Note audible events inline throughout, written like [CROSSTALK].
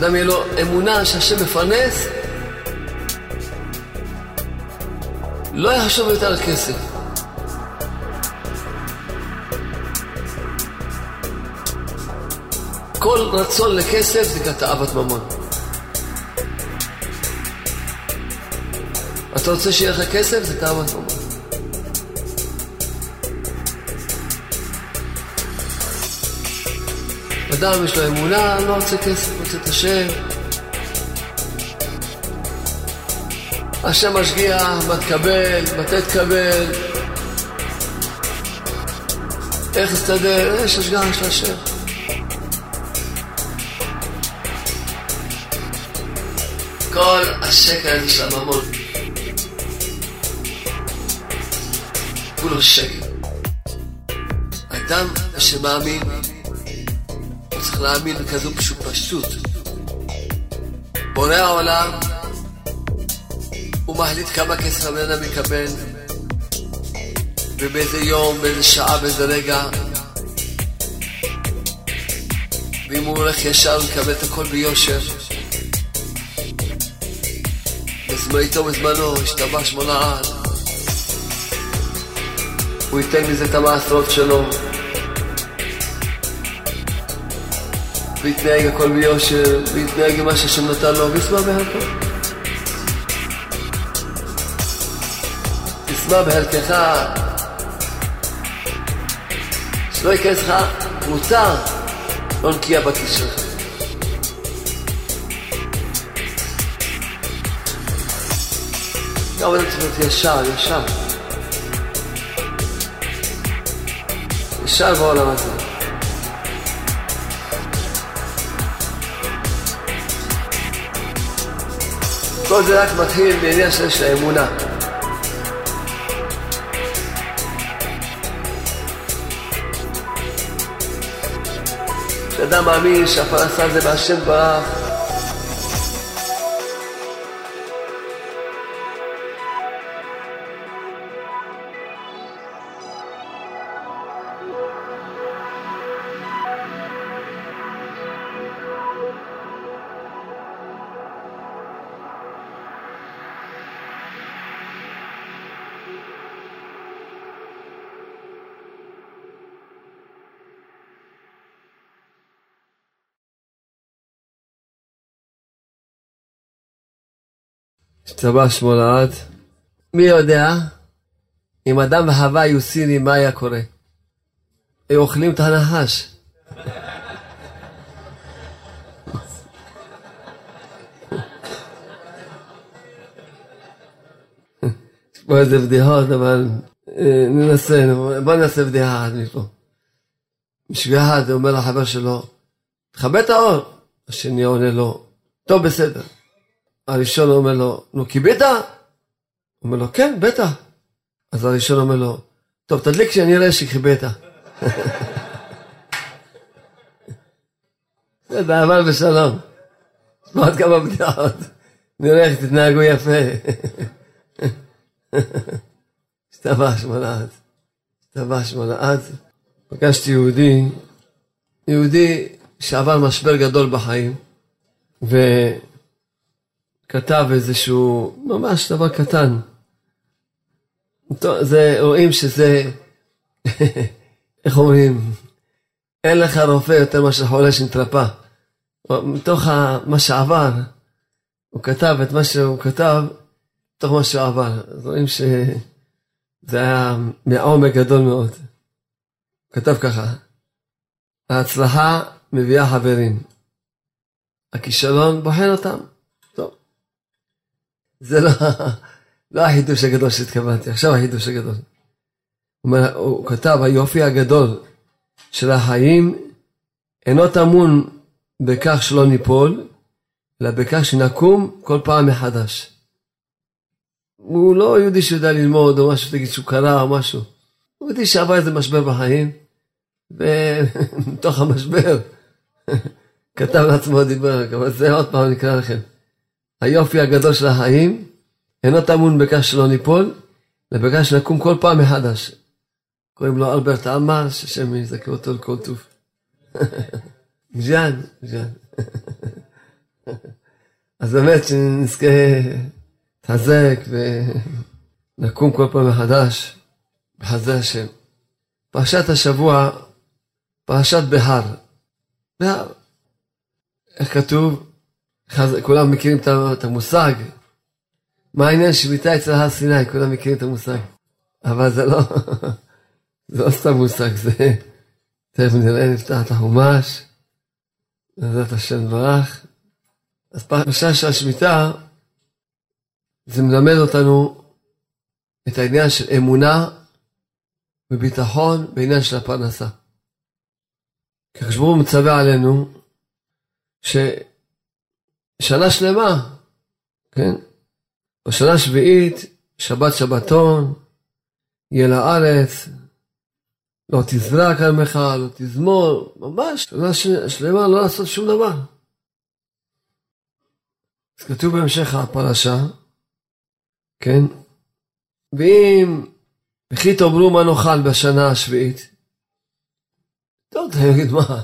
שאדם יהיה לו אמונה שהשם מפרנס, לא יחשוב יותר על כסף. כל רצון לכסף זה נקרא תאוות ממון. אתה רוצה שיהיה לך כסף? זה תאוות ממון. אדם יש לו אמונה, לא רוצה כסף, רוצה את השם. השם משגיח, מה תקבל, מתי תקבל, איך תסתדר, יש השגחה של השם. כל השקר הזה של הממון. כולו שקר. אדם שמאמין, להאמין בכזו פשוט. בורא העולם, הוא מחליט כמה כסף הבן אדם יקבל, ובאיזה יום, באיזה שעה, באיזה רגע. ואם הוא הולך ישר, הוא יקבל את הכל ביושר. בזמניתו ובזמנו, השתבש מונעד. הוא ייתן מזה את המעשרות שלו. ויתנהג הכל ביושר, ויתנהג עם מה שהשם נתן לו, וישמע בהלכו. תשמע בהלכך, שלא ייכנס לך מוצר, לא נקייה בכיס שלך. גם אדם צריך להיות ישר, ישר. ישר בעולם הזה. כל זה רק מתחיל בעניין של האמונה. כשאדם מאמין שהפרנסה זה בהשם ברך, השתבח שמו לעד. מי יודע, אם אדם וחווה היו סינים, מה היה קורה? היו אוכלים את הנחש. יש פה איזה בדיחות, אבל אה, ננסה, בוא נעשה בדיחה אחת מפה. בשביל אחד אומר לחבר שלו, תכבה את האור. השני עונה לו, טוב בסדר. הראשון אומר לו, נו כיבית? הוא אומר לו, כן, בטח. אז הראשון אומר לו, טוב, תדליק שאני אראה שכיבית. [LAUGHS] זה באהבה ושלום. עוד כמה בדיחות. נראה איך תתנהגו יפה. [LAUGHS] לעד. השתבח שמו לעד. פגשתי יהודי, יהודי שעבר משבר גדול בחיים, ו... כתב איזשהו, ממש דבר קטן. זה, רואים שזה, [LAUGHS] איך אומרים, אין לך רופא יותר מאשר חולה שנתרפא. מתוך מה שעבר, הוא כתב את מה שהוא כתב, מתוך מה שהוא עבר. אז רואים שזה היה מעומק גדול מאוד. הוא כתב ככה, ההצלחה מביאה חברים, הכישלון בוחן אותם. זה לא, לא החידוש הגדול שהתכוונתי, עכשיו החידוש הגדול. הוא, הוא כתב, היופי הגדול של החיים אינו טמון בכך שלא ניפול, אלא בכך שנקום כל פעם מחדש. הוא לא יהודי שיודע ללמוד או משהו, תגיד שהוא קרא או משהו. הוא יהודי שעבר איזה משבר בחיים, ומתוך המשבר [LAUGHS] כתב לעצמו דיבר, אבל זה עוד פעם נקרא לכם. היופי הגדול של החיים אינו טמון בכך שלא ניפול, אלא בכך שנקום כל פעם מחדש. קוראים לו אלברט עמאר, שהשם יזכה אותו לכל טוב. [LAUGHS] ז'אן, ז'אן. [LAUGHS] אז באמת שנזכה להתחזק ונקום כל פעם מחדש בחסדי השם. פרשת השבוע, פרשת בהר. בהר. איך כתוב? כולם מכירים את המושג. מה העניין שמיטה אצל הר סיני? כולם מכירים את המושג. אבל זה לא, [LAUGHS] זה לא סתם מושג, זה... תכף נראה, נפתח את החומש, בעזרת השם ברך. אז פרשה של השמיטה, זה מלמד אותנו את העניין של אמונה וביטחון בעניין של הפרנסה. כי חשבו מצווה עלינו ששנה שלמה, כן, בשנה שביעית, שבת שבתון, יהיה לארץ, לא תזרע כרמך, לא תזמור, ממש, שנה שלמה לא לעשות שום דבר. אז כתוב בהמשך הפרשה, כן? ואם וכי תאמרו מה נאכל בשנה השביעית, טוב, אתה יגיד מה,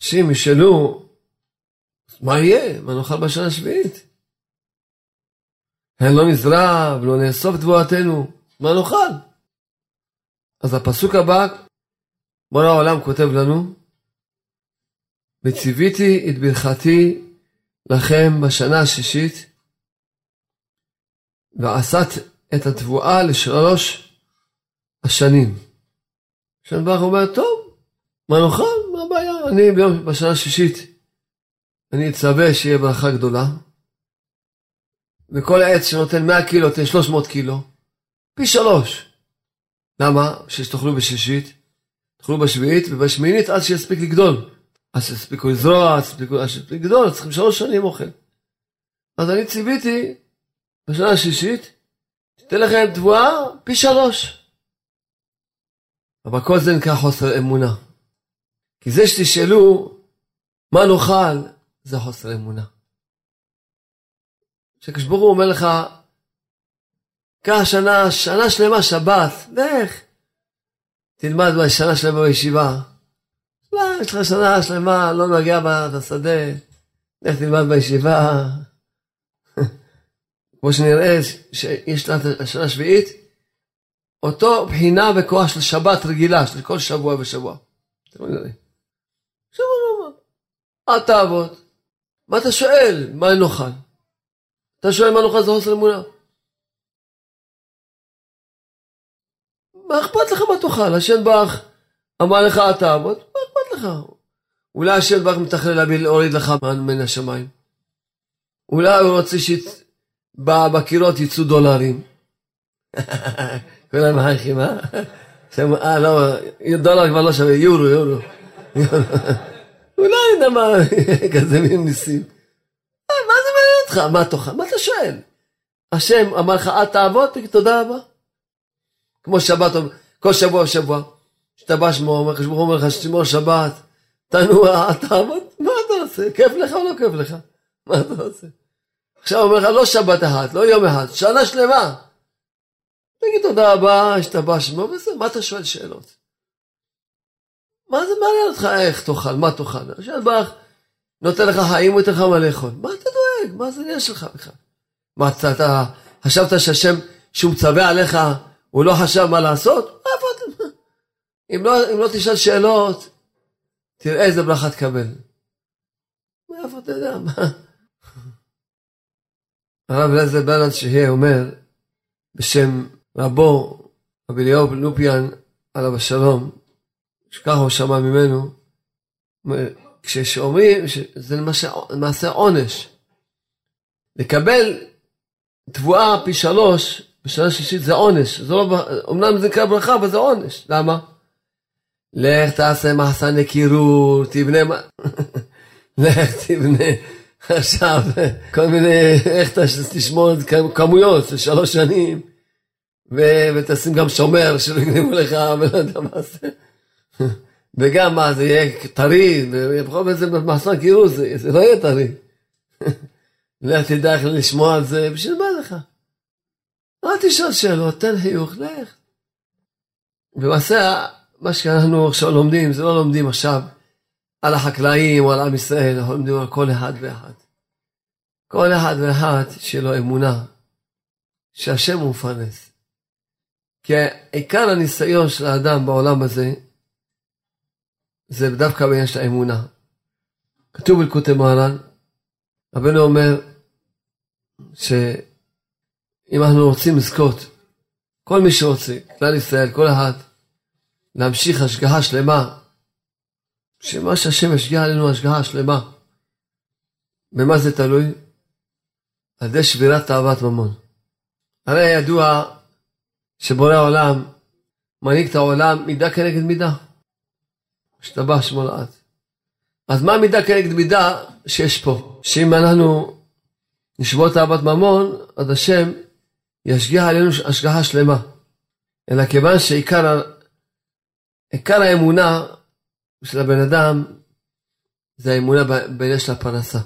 אנשים ישאלו, מה יהיה, מה נאכל בשנה השביעית? הן לא נזרע ולא נאסוף תבואתנו, מה נאכל? אז הפסוק הבא, בורא העולם כותב לנו, וציוויתי את ברכתי לכם בשנה השישית, ועשת את התבואה לשלוש השנים. השם ברוך אומר, טוב, מה נאכל? מה הבעיה? אני ביום, בשנה השישית, אני אצווה שיהיה ברכה גדולה, וכל עץ שנותן 100 קילו, נותן 300 קילו, פי שלוש. למה? שתאכלו בשישית, תאכלו בשביעית, ובשמינית עד שיספיק לגדול. אז שיספיקו לזרוע, עד שיספיק לגדול, צריכים שלוש שנים אוכל. אז אני ציוויתי בשנה השישית, תתן לכם תבואה פי שלוש. אבל כל זה נקרא חוסר אמונה. כי זה שתשאלו מה נאכל, זה חוסר אמונה. כשקדוש ברוך הוא אומר לך, קח שנה, שנה שלמה שבת, לך, תלמד שנה שלמה בישיבה. לא, יש לך שנה שלמה, לא נוגע בשדה, לך תלמד בישיבה. [LAUGHS] כמו שנראה שיש לה השנה השביעית, אותו בחינה וכוח של שבת רגילה, של כל שבוע ושבוע. שבוע לא אל תעבוד. מה אתה שואל? מה נאכל? אתה שואל מה נאכל זה חוסר אמונה. מה אכפת לך מה תאכל? השם ברך אמר לך תעבוד, מה אכפת לך? אולי השם ברך מתכנן להביא להוריד לך מן השמיים. אולי הוא רוצה שבקירות יצאו דולרים. [LAUGHS] כולם מחייכים, אה? [LAUGHS] אה, לא, דולר כבר לא שווה, יורו, יורו. [LAUGHS] אולי, יודע מה, [LAUGHS] כזה מין ניסים. אה, מה זה מעניין אותך? מה תאכל? מה אתה שואל? השם אמר לך, אל תעבוד, תגיד תודה רבה. כמו שבת, כל שבוע ושבוע. כשאתה בא שמו, אומר לך, אומר לך, שתשמור שבת, תנוע, אל תעבוד, מה אתה עושה? כיף לך או לא כיף לך? מה אתה עושה? עכשיו אומר לך, לא שבת אחת, לא יום אחד, שנה שלמה. תגיד תודה רבה, השתבח שמו, וזה, מה אתה שואל שאלות? מה זה מעניין אותך איך תאכל, מה תאכל? השם ברך נותן לך חיים הוא לך מה לאכול. מה אתה דואג? מה זה עניין שלך בכלל? מה אתה, אתה חשבת שהשם, שהוא מצווה עליך, הוא לא חשב מה לעשות? איפה אתה? אם לא, אם לא תשאל שאלות, תראה איזה ברכה תקבל. מאיפה אתה יודע? מה? הרב אליעזר ברנד שיהיה אומר, בשם רבו, רבי אליהו לופיאן, עליו השלום, שככה הוא שמע ממנו, כשאומרים שזה למעשה, למעשה עונש, לקבל תבואה פי שלוש בשנה שישית זה עונש, זה לא, אמנם זה נקרא ברכה, אבל זה עונש, למה? לך תעשה מחסני קירור, תבנה, [LAUGHS] לך תבנה עכשיו כל מיני, איך תשמור כמויות של שלוש שנים. ותשים גם שומר שלא יגנבו לך ולא יודע מה זה. [LAUGHS] וגם מה, זה יהיה טרי, ובכל זאת זה במחסן קירוס, זה, זה לא יהיה טרי. [LAUGHS] לך תדע איך לשמוע על זה, בשביל מה לך? אל תשאל שאלות, תן חיוך, לך. ולמעשה, מה שאנחנו עכשיו לומדים, זה לא לומדים עכשיו על החקלאים או על עם ישראל, אנחנו לומדים על כל אחד ואחד. כל אחד ואחד שיהיה לו אמונה שהשם הוא מפרנס. כי עיקר הניסיון של האדם בעולם הזה זה דווקא בעניין של האמונה. כתוב בלקוטי מוהר"ן, רבנו אומר שאם אנחנו רוצים לזכות, כל מי שרוצה, כלל ישראל, כל אחד, להמשיך השגחה שלמה, שמה שהשם ישגיח עלינו השגחה שלמה. במה זה תלוי? על ידי שבירת תאוות ממון. הרי ידוע שבורא העולם מנהיג את העולם מידה כנגד מידה. השתבח שמו לעד. אז מה מידה כנגד מידה שיש פה? שאם אנחנו נשבור תאוות ממון, אז השם ישגיח עלינו השגחה שלמה. אלא כיוון שעיקר האמונה של הבן אדם זה האמונה בעניין של הפרנסה.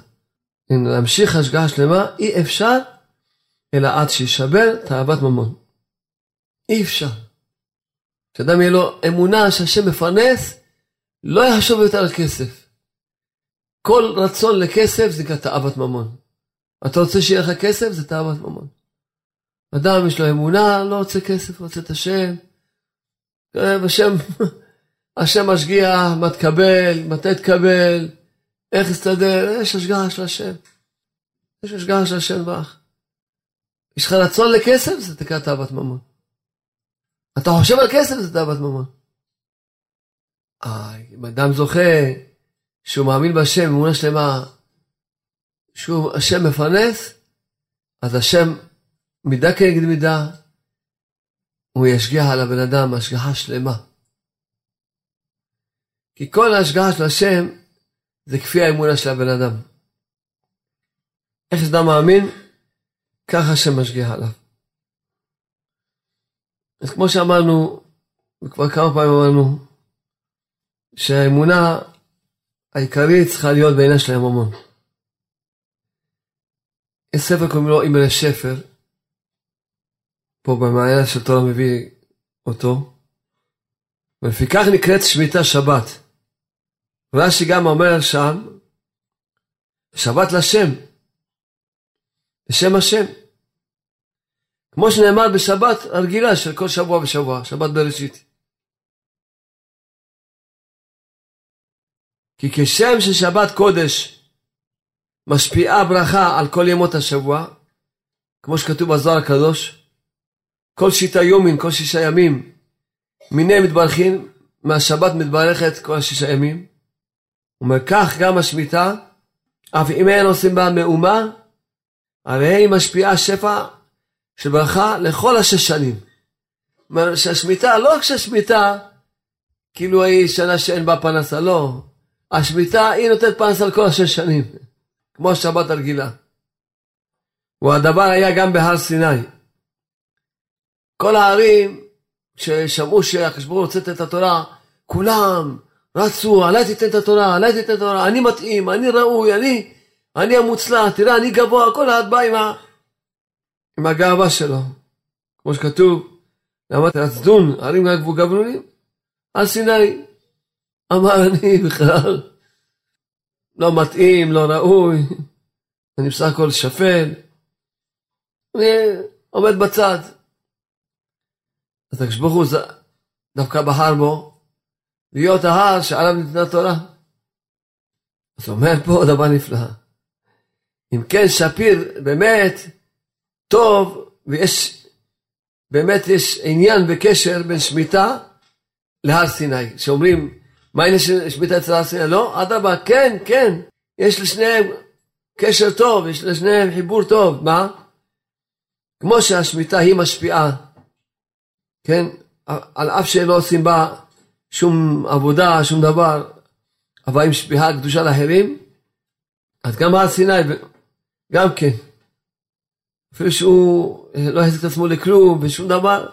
אם להמשיך השגחה שלמה, אי אפשר אלא עד שישבר תאוות ממון. אי אפשר. כשאדם יהיה לו אמונה שהשם מפרנס, לא יחשוב יותר על כסף. כל רצון לכסף זה תאוות ממון. אתה רוצה שיהיה לך כסף, זה תאוות ממון. אדם יש לו אמונה, לא רוצה כסף, רוצה את השם. [LAUGHS] השם, השם משגיח, מה תקבל, מתי תקבל, איך תסתדר, יש השגחה של השם. יש השגחה של השם בך. יש לך רצון לכסף, זה תקרא תאוות ממון. אתה חושב על כסף, זה תאוות ממון. אה, אם אדם זוכה שהוא מאמין בהשם, אמונה שלמה, שהוא השם מפרנס, אז השם מידה כנגד מידה, הוא ישגיח על הבן אדם השגחה שלמה. כי כל ההשגחה של השם זה כפי האמונה של הבן אדם. איך שאדם מאמין, ככה השם משגיח עליו. אז כמו שאמרנו, וכבר כמה פעמים אמרנו, שהאמונה העיקרית צריכה להיות בעניין של הממון. יש ספר קוראים לו אימא שפר, פה במעיין של תורה מביא אותו, ולפיכך נקראת שמיטה שבת. רש"י גם אומר שם, שבת לשם, לשם השם. כמו שנאמר בשבת הרגילה של כל שבוע ושבוע, שבת בראשית. כי כשם ששבת קודש משפיעה ברכה על כל ימות השבוע, כמו שכתוב בזוהר הקדוש, כל שיטה יומין, כל שישה ימים, מיני מתברכין, מהשבת מתברכת כל השישה ימים. אומר כך גם השמיטה, אף אם אין עושים בה מאומה, הרי היא משפיעה שפע של ברכה לכל השש שנים. זאת אומרת שהשמיטה, לא רק שהשמיטה, כאילו היא שנה שאין בה פרנסה, לא. השמיטה היא נותנת פרנסה לכל השש שנים, כמו השבת הרגילה. והדבר היה גם בהר סיני. כל הערים ששמעו רוצה לתת את התורה, כולם רצו, עלי תיתן את התורה, עלי תיתן את התורה, אני מתאים, אני ראוי, אני, אני המוצלח, תראה, אני גבוה, כל אחד בא עם, ה, עם הגאווה שלו. כמו שכתוב, למה תצדון, ערים גבלונים? על סיני. אמר אני בכלל לא מתאים, לא ראוי, אני בסך הכל שפל, אני עומד בצד. אז הקדוש ברוך הוא דווקא בחר בו להיות ההר שעליו ניתנה תורה. אז הוא אומר פה דבר נפלא. אם כן שפיר באמת טוב ויש באמת יש עניין וקשר בין שמיטה להר סיני שאומרים מה העניין של שמיטה אצל סיני לא אדרבה כן כן יש לשניהם קשר טוב יש לשניהם חיבור טוב מה כמו שהשמיטה היא משפיעה כן על אף שלא עושים בה שום עבודה, שום דבר, אבל עם שפיעה קדושה לאחרים, אז גם הר סיני, גם כן. אפילו שהוא לא החזיק את עצמו לכלום ושום דבר,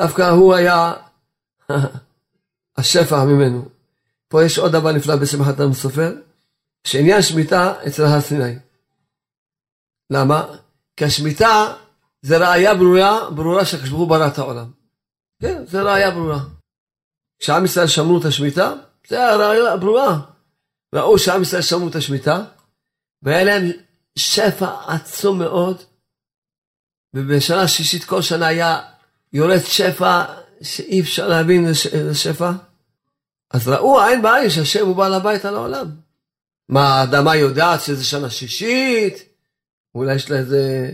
דווקא הוא היה [LAUGHS] השפע ממנו. פה יש עוד דבר נפלא בשמחת עם סופר, שעניין שמיטה אצל הר סיני. למה? כי השמיטה זה ראייה ברורה, ברורה שהקדוש ברוך הוא ברא את העולם. כן, זה ראייה ברורה. כשעם ישראל שמרו את השמיטה, זה הרעיון הברורה. ראו שעם ישראל שמרו את השמיטה, והיה להם שפע עצום מאוד, ובשנה שישית כל שנה היה יורד שפע שאי אפשר להבין איזה שפע. אז ראו עין בעין שהשם הוא בעל הבית על העולם. מה, האדמה יודעת שזה שנה שישית? אולי יש לה איזה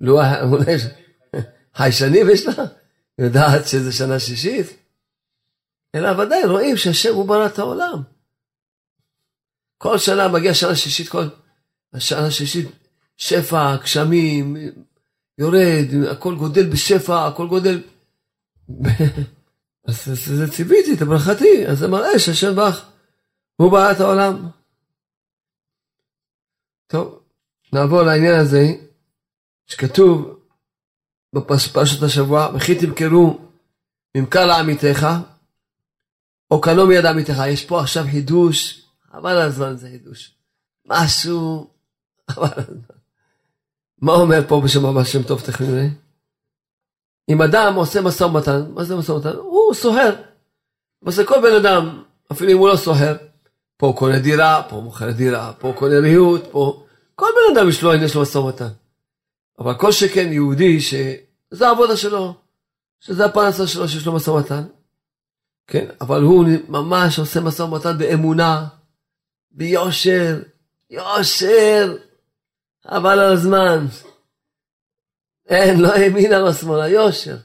לוח, אולי יש חיישנים יש לה? יודעת שזה שנה שישית? אלא ודאי רואים שהשם הוא ברא העולם. כל שנה מגיע שנה שישית, כל השנה שישית, שפע, גשמים, יורד, הכל גודל בשפע, הכל גודל... אז זה ציוויתי, את ברכתי, אז זה מראה שהשם ברך הוא את העולם. טוב, נעבור לעניין הזה, שכתוב בפרשת השבוע, וכי תמכרו ממכר לעמיתך, או קנו מיד עמיתך. יש פה עכשיו חידוש, אבל הזמן זה חידוש. משהו, אבל הזמן. מה אומר פה בשם אבא שם טוב תכף נראה? אם אדם עושה משא ומתן, מה זה משא ומתן? הוא סוחר. אבל כל בן אדם, אפילו אם הוא לא סוחר, פה הוא קונה דירה, פה הוא מוכר דירה, פה הוא קונה ריהוט, פה... כל בן אדם יש לו, יש לו משא ומתן. אבל כל שכן יהודי שזה העבודה שלו, שזה הפרנסה שלו שיש לו משא ומתן. כן, אבל הוא ממש עושה משא ומתן באמונה, ביושר, יושר, אבל על הזמן. אין, לא ימינה לא שמאלה, יושר.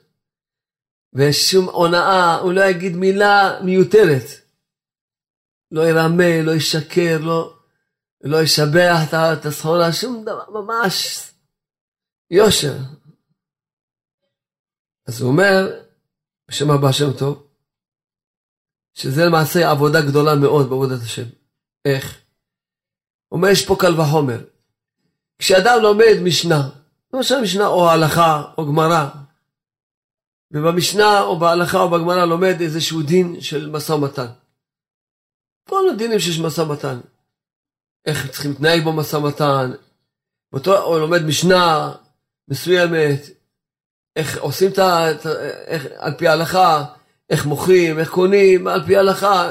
ושום הונאה, הוא לא יגיד מילה מיותרת. לא ירמה, לא ישקר, לא, לא ישבח את הסחורה, שום דבר, ממש יושר. אז הוא אומר, בשם הבא שם טוב, שזה למעשה עבודה גדולה מאוד בעבודת השם. איך? הוא אומר, יש פה קל וחומר. כשאדם לומד משנה, למשל משנה או הלכה או גמרא, ובמשנה או בהלכה או בגמרא לומד איזשהו דין של משא ומתן. כל הדינים שיש משא ומתן. איך צריכים להתנהג במשא ומתן, או לומד משנה מסוימת, איך עושים את ה... איך, על פי ההלכה, איך מוכרים, איך קונים, על פי ההלכה.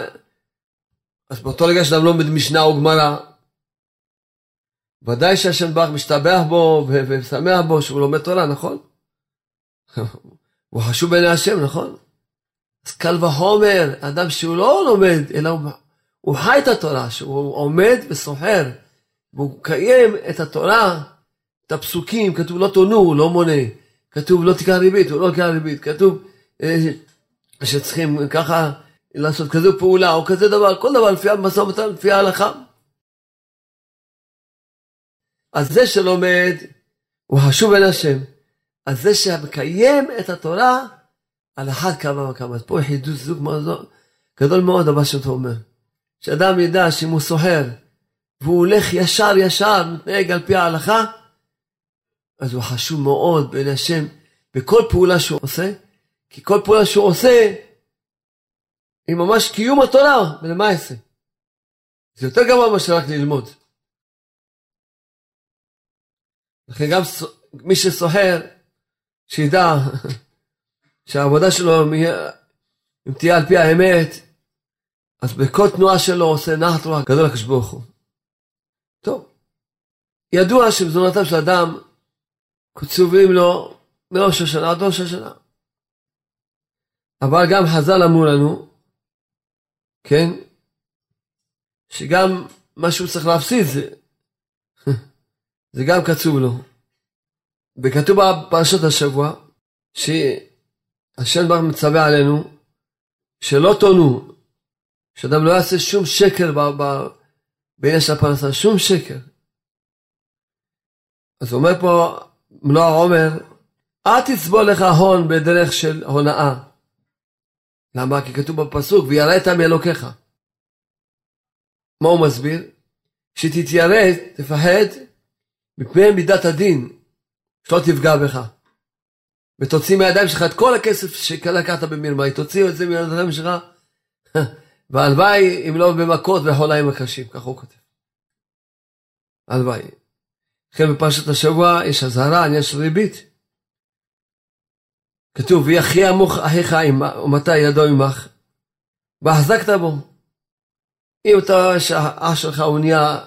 אז באותו רגע שאדם לומד משנה או גמרא, ודאי שהשם ברך משתבח בו ושמח בו שהוא לומד תורה, נכון? הוא חשוב בעיני השם, נכון? אז קל וחומר, אדם שהוא לא לומד, אלא הוא, הוא חי את התורה, שהוא עומד וסוחר, והוא מקיים את התורה, את הפסוקים, כתוב לא תונו, לא מונה, כתוב לא תיקח ריבית, הוא לא תיקח ריבית, כתוב אה, שצריכים ככה לעשות כזו פעולה או כזה דבר, כל דבר לפי המשא ומתן, לפי ההלכה. אז זה שלומד הוא חשוב אל השם. אז זה שמקיים את התורה על אחת כמה וכמה. פה חידוש זוג גדול מאוד, הבא שאתה אומר. שאדם ידע שאם הוא סוחר והוא הולך ישר ישר, מתנהג על פי ההלכה, אז הוא חשוב מאוד בין השם בכל פעולה שהוא עושה, כי כל פעולה שהוא עושה היא ממש קיום התורה ולמעשה. זה יותר גבוה מאשר רק ללמוד. לכן גם מי שסוחר, שידע [LAUGHS] שהעבודה שלו, אם תהיה על פי האמת, אז בכל תנועה שלו עושה נחת רוח גדול לקדוש ברוך הוא. טוב, ידוע שמזונותיו של אדם קצובים לו מראש השנה עד ראש השנה. אבל גם חז"ל אמרו לנו, כן, שגם מה שהוא צריך להפסיד זה זה גם קצוב לו. וכתוב בפרשת השבוע, שהשם ברוך מצווה עלינו, שלא תונו, שאדם לא יעשה שום שקר בעניין של הפרנסה, שום שקר. אז אומר פה מלוא העומר, אל תצבול לך הון בדרך של הונאה. למה? כי כתוב בפסוק, ויראת מאלוקיך. מה הוא מסביר? כשתתיירא, תפחד מפני מידת הדין, שלא תפגע בך. ותוציא מהידיים שלך את כל הכסף שלקחת במרמה, תוציאו את זה מהידיים שלך, [LAUGHS] והלוואי אם לא במכות וחוליים הקשים, ככה הוא כותב. הלוואי. לכן בפרשת השבוע יש אזהרה, של ריבית. כתוב, ויחי עמוך אחיך ומתי ידו עמך, והחזקת בו. אם אתה רואה שהאח שלך הוא נהיה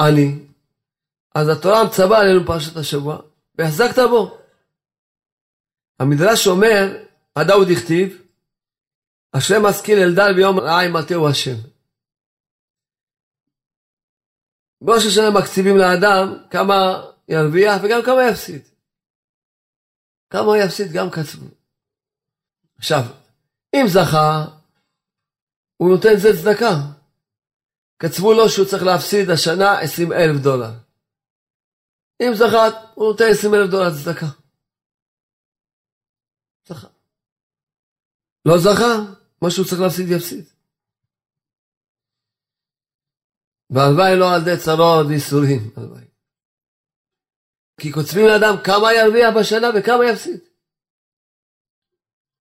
עני, אז התורה מצווה עלינו פרשת השבוע, והחזקת בו. המדרש אומר, הדאוד הכתיב, אשרי משכיל אלדל ביום רעה ימטהו השם. בראש השנה מקציבים לאדם כמה ירוויח וגם כמה יפסיד. כמה יפסיד גם קצבו. עכשיו, אם זכה, הוא נותן זה צדקה. קצבו לו שהוא צריך להפסיד השנה 20 אלף דולר. אם זכה, הוא נותן 20 אלף דולר צדקה. זכה. לא זכה, מה שהוא צריך להפסיד יפסיד. והלוואי לא על ידי צרות וייסורים, הלוואי. כי קוצבים לאדם כמה ירוויח בשנה וכמה יפסיד.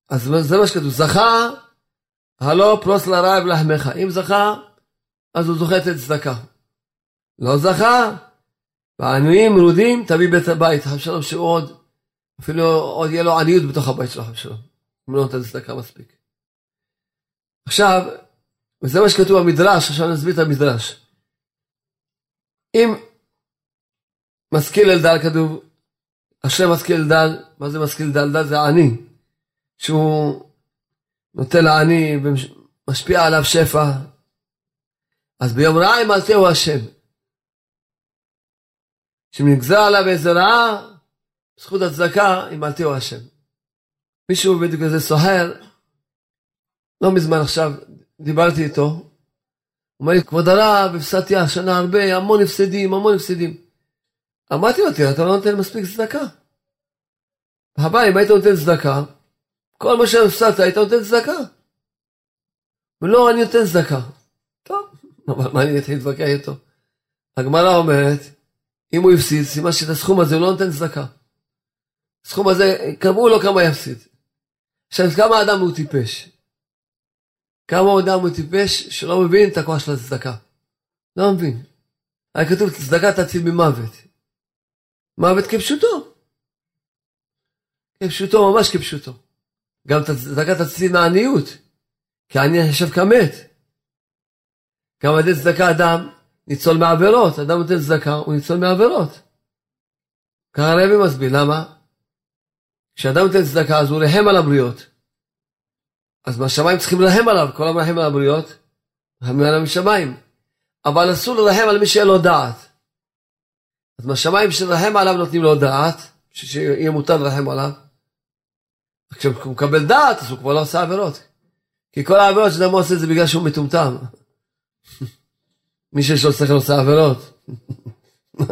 אז זה מה שכתוב, זכה, הלא פרוס לרעב לחמך. אם זכה, אז הוא זוכה לתת צדקה. לא זכה, והעניים מרודים תביא בית הבית. חב שלום שהוא עוד, אפילו עוד יהיה לו עניות בתוך הבית שלו, חב שלום. אם לא נותן צדקה מספיק. עכשיו, וזה מה שכתוב במדרש, עכשיו נסביר את המדרש. אם משכיל אלדל כתוב, השם משכיל אלדל, מה זה משכיל אלדל? אלדל זה עני, שהוא נותן לעני ומשפיע עליו שפע. אז ביום רעה ימלטהו השם. כשנגזר עליו איזה רעה, זכות הצדקה ימלטהו השם. מישהו בדיוק איזה סוהר, לא מזמן עכשיו דיברתי איתו, הוא אומר לי, כבוד הרב, הפסדתי השנה הרבה, המון הפסדים, המון הפסדים. אמרתי לו, תראה, אתה לא נותן מספיק צדקה. הבא, אם היית נותן צדקה, כל מה שהפסדת היית נותן צדקה. ולא, אני נותן צדקה. טוב, אבל מה אני אתחיל להתווכח איתו? הגמרא אומרת, אם הוא הפסיד, סימן שאת הסכום הזה הוא לא נותן צדקה. הסכום הזה, קבעו לו כמה יפסיד. עכשיו, כמה אדם הוא טיפש? כמה אדם הוא טיפש שלא מבין את הכוח של הצדקה. לא מבין. היה כתוב צדקה תציל ממוות. מוות כפשוטו. כפשוטו, ממש כפשוטו. גם צדקה תציל מהעניות. כי העני נחשב כמת. גם על ידי צדקה אדם ניצול מעבירות. אדם נותן צדקה, הוא ניצול מעבירות. ככה הרבי מסביר, למה? כשאדם נותן צדקה אז הוא רחם על הבריות. אז מהשמיים צריכים לרחם עליו, כל המרחם על הבריות, עליו משמיים. אבל אסור לרחם על מי שאין לו דעת. אז מהשמיים שלרחם עליו נותנים לו דעת, שיהיה מותר לרחם עליו. כשהוא מקבל דעת, אז הוא כבר לא עושה עבירות. כי כל העבירות שאדם עושה זה בגלל שהוא מטומטם. [LAUGHS] מי שיש לו שכל עושה עבירות. [LAUGHS]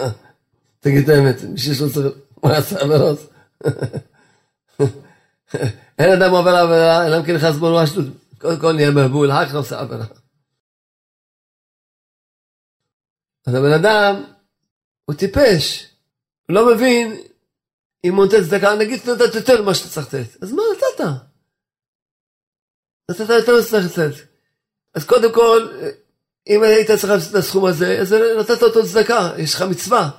תגיד את האמת, מי שיש לו שכל, הוא יעשה עבירות. [LAUGHS] אין אדם עובר עבירה, אלא אם כן נכנס בו רשלות. קודם כל נהיה מבול, אחר כך עושה עבירה. אז הבן אדם, הוא טיפש, הוא לא מבין אם הוא נותן צדקה, נגיד נתת יותר ממה שאתה צריך לתת, אז מה נתת? נתת יותר ממה שאתה צריך לתת. אז קודם כל, אם היית צריך את הסכום הזה, אז נתת אותו צדקה, יש לך מצווה.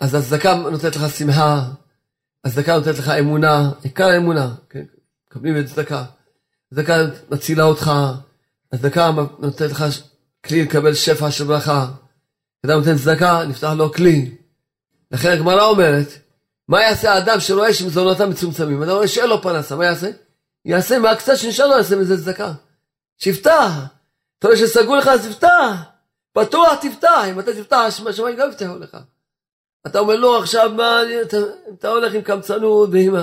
אז הצדקה נותנת לך שמחה, הצדקה נותנת לך אמונה, עיקר האמונה, כן? מקבלים את צדקה. צדקה מצילה אותך, הצדקה נותנת לך כלי לקבל שפע של ברכה. אדם נותן צדקה, נפתח לו כלי. לכן הגמרא אומרת, מה יעשה האדם שרואה שמזונותיו מצומצמים? אדם רואה שאין לו פרנסה, מה יעשה? יעשה מהקצת שנשאר לו, יעשה מזה צדקה. שיפתח. אתה רואה שסגרו לך, אז תפתח. פתוח, תפתח. אם אתה תפתח, השמיים גם יפתחו לך. אתה אומר לו עכשיו מה, אתה, אתה הולך עם קמצנות ועם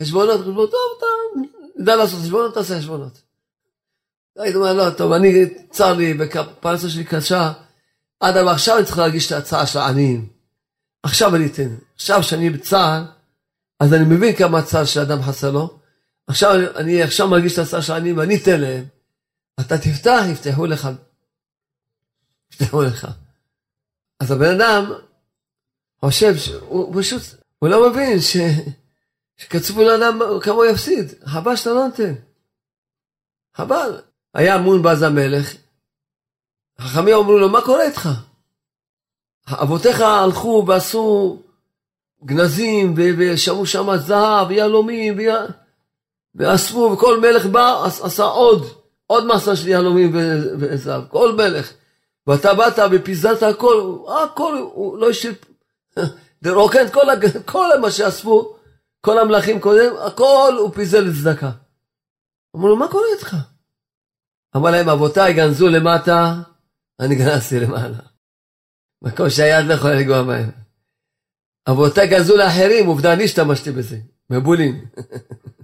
החשבונות, חשבונות, טוב, אתה יודע לעשות חשבונות, תעשה חשבונות. היית אומר, לא, טוב, אני, צר לי, והפרנסה שלי קשה, עד אבל עכשיו אני צריך להרגיש את ההצעה של העניים. עכשיו אני אתן. עכשיו שאני בצער, אז אני מבין כמה הצער של אדם חסר לו. עכשיו אני עכשיו מרגיש את ההצעה של העניים ואני אתן להם. אתה תפתח, יפתחו לך. יפתחו לך. אז הבן אדם, חושב שהוא פשוט, הוא לא מבין ש... שקצבו לאדם כמה הוא יפסיד, חבל שאתה לא נותן. חבל. היה מון בז המלך, החכמים אמרו לו, מה קורה איתך? אבותיך הלכו ועשו גנזים ושמעו שם זהב ויהלומים ואספו וכל מלך בא עשה עוד עוד מסע של יהלומים וזהב כל מלך ואתה באת ופיזרת הכל, הכל, הוא לא השאיר, [LAUGHS] לרוקן את כל, [LAUGHS] כל מה שאספו, כל המלכים קודם, הכל הוא פיזר לצדקה. אמרו לו, מה קורה איתך? אמר להם, אבותיי גנזו למטה, אני גנזתי למעלה. מקום שהיד לא יכולה לגוע בהם. אבותיי גנזו לאחרים, עובדה, אני השתמשתי בזה, מבולים. [LAUGHS]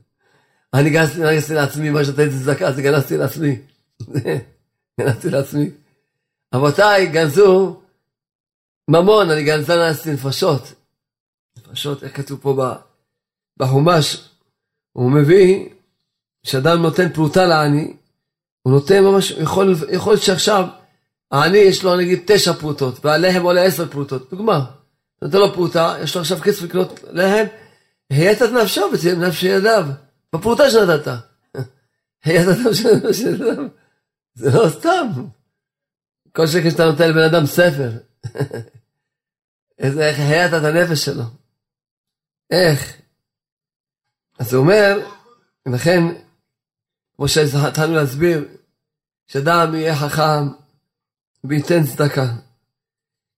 אני גנזתי לעצמי, מה שאתה הייתי צדקה, אז גנזתי לעצמי. [LAUGHS] גנזתי לעצמי. אבותיי גנזו ממון, אני גנזתי נפשות. נפשות, איך כתוב פה בחומש? הוא מביא שאדם נותן פרוטה לעני, הוא נותן ממש, יכול, יכול שעכשיו העני יש לו נגיד תשע פרוטות, והלחם עולה עשר פרוטות, דוגמה. נותן לו פרוטה, יש לו עכשיו כסף לקנות לחם, היית את נפשו בנפש ידיו, בפרוטה שנתת. נפשו ידיו. זה לא סתם. כל שקל שאתה נותן לבן אדם ספר. [LAUGHS] איזה, איך היית את הנפש שלו. איך? אז הוא אומר, לכן, כמו שהתחלנו להסביר, שאדם יהיה חכם וייתן צדקה.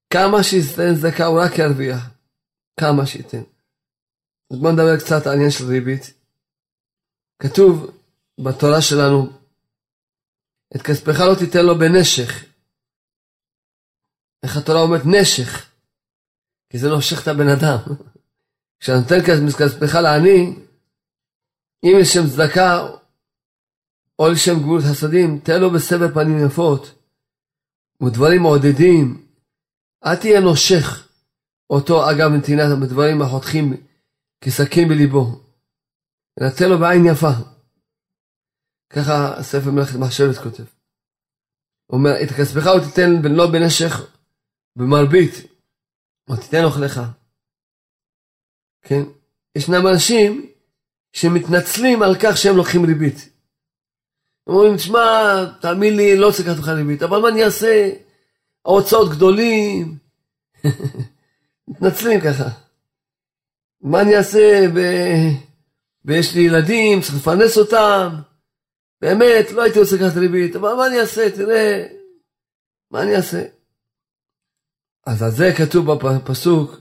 כמה שייתן צדקה הוא רק ירוויח. כמה שייתן. אז בואו נדבר קצת על העניין של ריבית. כתוב בתורה שלנו, את כספך לא תיתן לו בנשך. איך התורה אומרת נשך? כי זה נושך את הבן אדם. [LAUGHS] כשאתה נותן כספך לעני, אם יש שם צדקה או לשם גבולות חסדים, תן לו בסבר פנים יפות ודברים מעודדים. אל תהיה נושך אותו אגב נתינת בדברים החותכים כסכין בליבו, אלא תן לו בעין יפה. ככה הספר מלאכת מחשבת כותב. אומר, את כספך הוא תיתן לא בנשך, במרבית, או תיתן אוכלך. כן? ישנם אנשים שמתנצלים על כך שהם לוקחים ריבית. אומרים, תשמע, תאמין לי, לא רוצה לקחת לך ריבית, אבל מה אני אעשה? ההוצאות גדולים. [LAUGHS] מתנצלים ככה. מה אני אעשה? ויש לי ילדים, צריך לפרנס אותם. באמת, לא הייתי רוצה לקחת ריבית, אבל מה אני אעשה? תראה, מה אני אעשה? אז על זה כתוב בפסוק,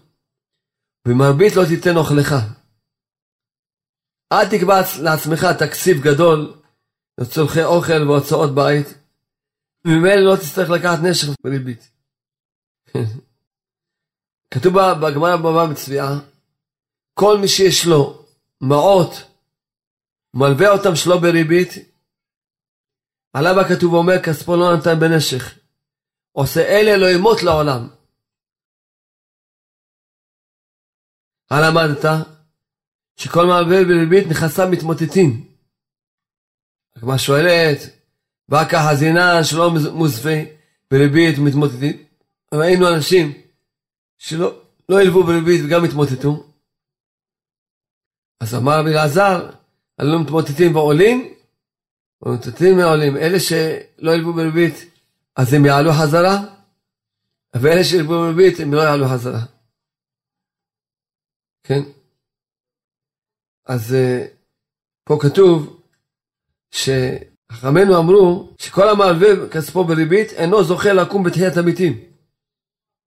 במרבית לא תיתן אוכלך. אל תקבע לעצמך תקציב גדול לצורכי אוכל והוצאות בית, וממילא לא תצטרך לקחת נשך בריבית. [LAUGHS] כתוב בגמרא בבא בצביעה, כל מי שיש לו מעות, מלווה אותם שלא בריבית, עליו הכתוב אומר, כספו לא נתן בנשך. עושה אלה לא ימות לעולם. הלמדת שכל מעבר בריבית נכסיו מתמוטטים. הגמרא שואלת, ואקה חזינן שלא מוזפה בריבית ומתמוטטים. ראינו אנשים שלא לא ילבו בריבית וגם התמוטטו. אז אמר רבי אלעזר, הלא מתמוטטים ועולים, ומתמוטטים ועולים. אלה שלא ילבו בריבית, אז הם יעלו חזרה, ואלה שילבו בריבית, הם לא יעלו חזרה. כן? אז אה, פה כתוב שחכמינו אמרו שכל המלווה כספו בריבית אינו זוכה לקום בתחיית המתים.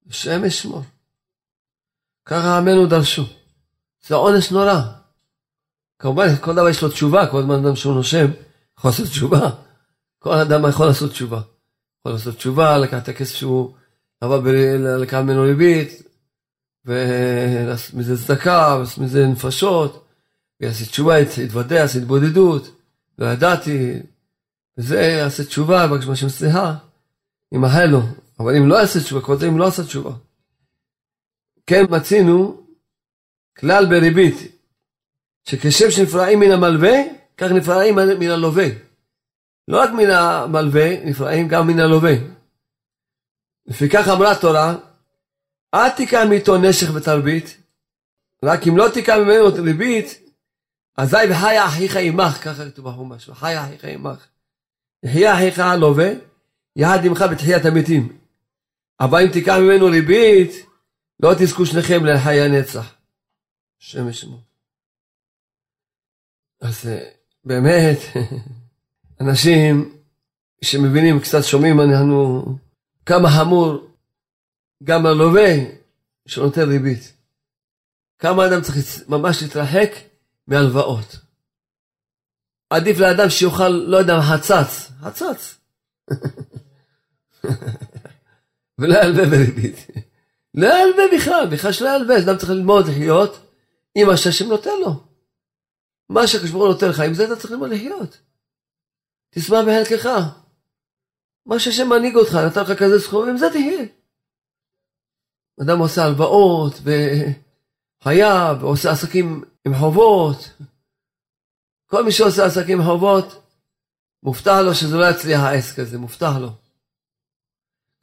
השם ישמור. ככה עמנו דרשו. זה עונש נורא. כמובן, כל דבר יש לו תשובה, כל זמן אדם שהוא נושם, יכול לעשות תשובה. כל אדם יכול לעשות תשובה. יכול לעשות תשובה, לקחת את הכסף שהוא עבר, לקחת ממנו ריבית, ולעשות מזה צדקה, ולעשות מזה נפשות, ויעשה תשובה, יתוודה, יעשה התבודדות, לא ידעתי, וזה יעשה תשובה, יבקש מהשם סליחה, ימהל לו, אבל אם לא יעשה תשובה, כל זה אם לא עשה תשובה. כן מצינו כלל בריבית, שכשם שנפרעים מן המלווה, כך נפרעים מן הלווה. לא רק מן המלווה, נפרעים גם מן הלווה. לפיכך אמרה התורה, אל תיקח מאיתו נשך ותרבית, רק אם לא תיקח ממנו ריבית, אזי וחיה אחיך עמך, ככה כתוב בחומש, וחיה אחיך עמך. יחיה אחיך הלווה, יחד עמך בתחיית המתים. אבל אם תיקח ממנו ריבית, לא תזכו שניכם לחיי הנצח. השם ישמו. אז אה, באמת, [LAUGHS] אנשים שמבינים, קצת שומעים, אנחנו כמה חמור גם הלווה שנותן ריבית. כמה אדם צריך ממש להתרחק מהלוואות. עדיף לאדם שיאכל, לא יודע, חצץ, חצץ. [LAUGHS] ולא ילווה בריבית. לא ילווה בכלל, בכלל שלא ילווה, אדם צריך ללמוד לחיות עם מה שהשם נותן לו. מה הוא נותן לך, עם זה אתה צריך ללמוד לחיות. תשמח בחלקך. מה שהשם מנהיג אותך, נתן לך כזה סכום, עם זה תהיה. אדם עושה הלוואות, וחייב, ועושה עסקים עם חובות. כל מי שעושה עסקים עם חובות, מובטח לו שזה לא יצליח העסק הזה, מובטח לו.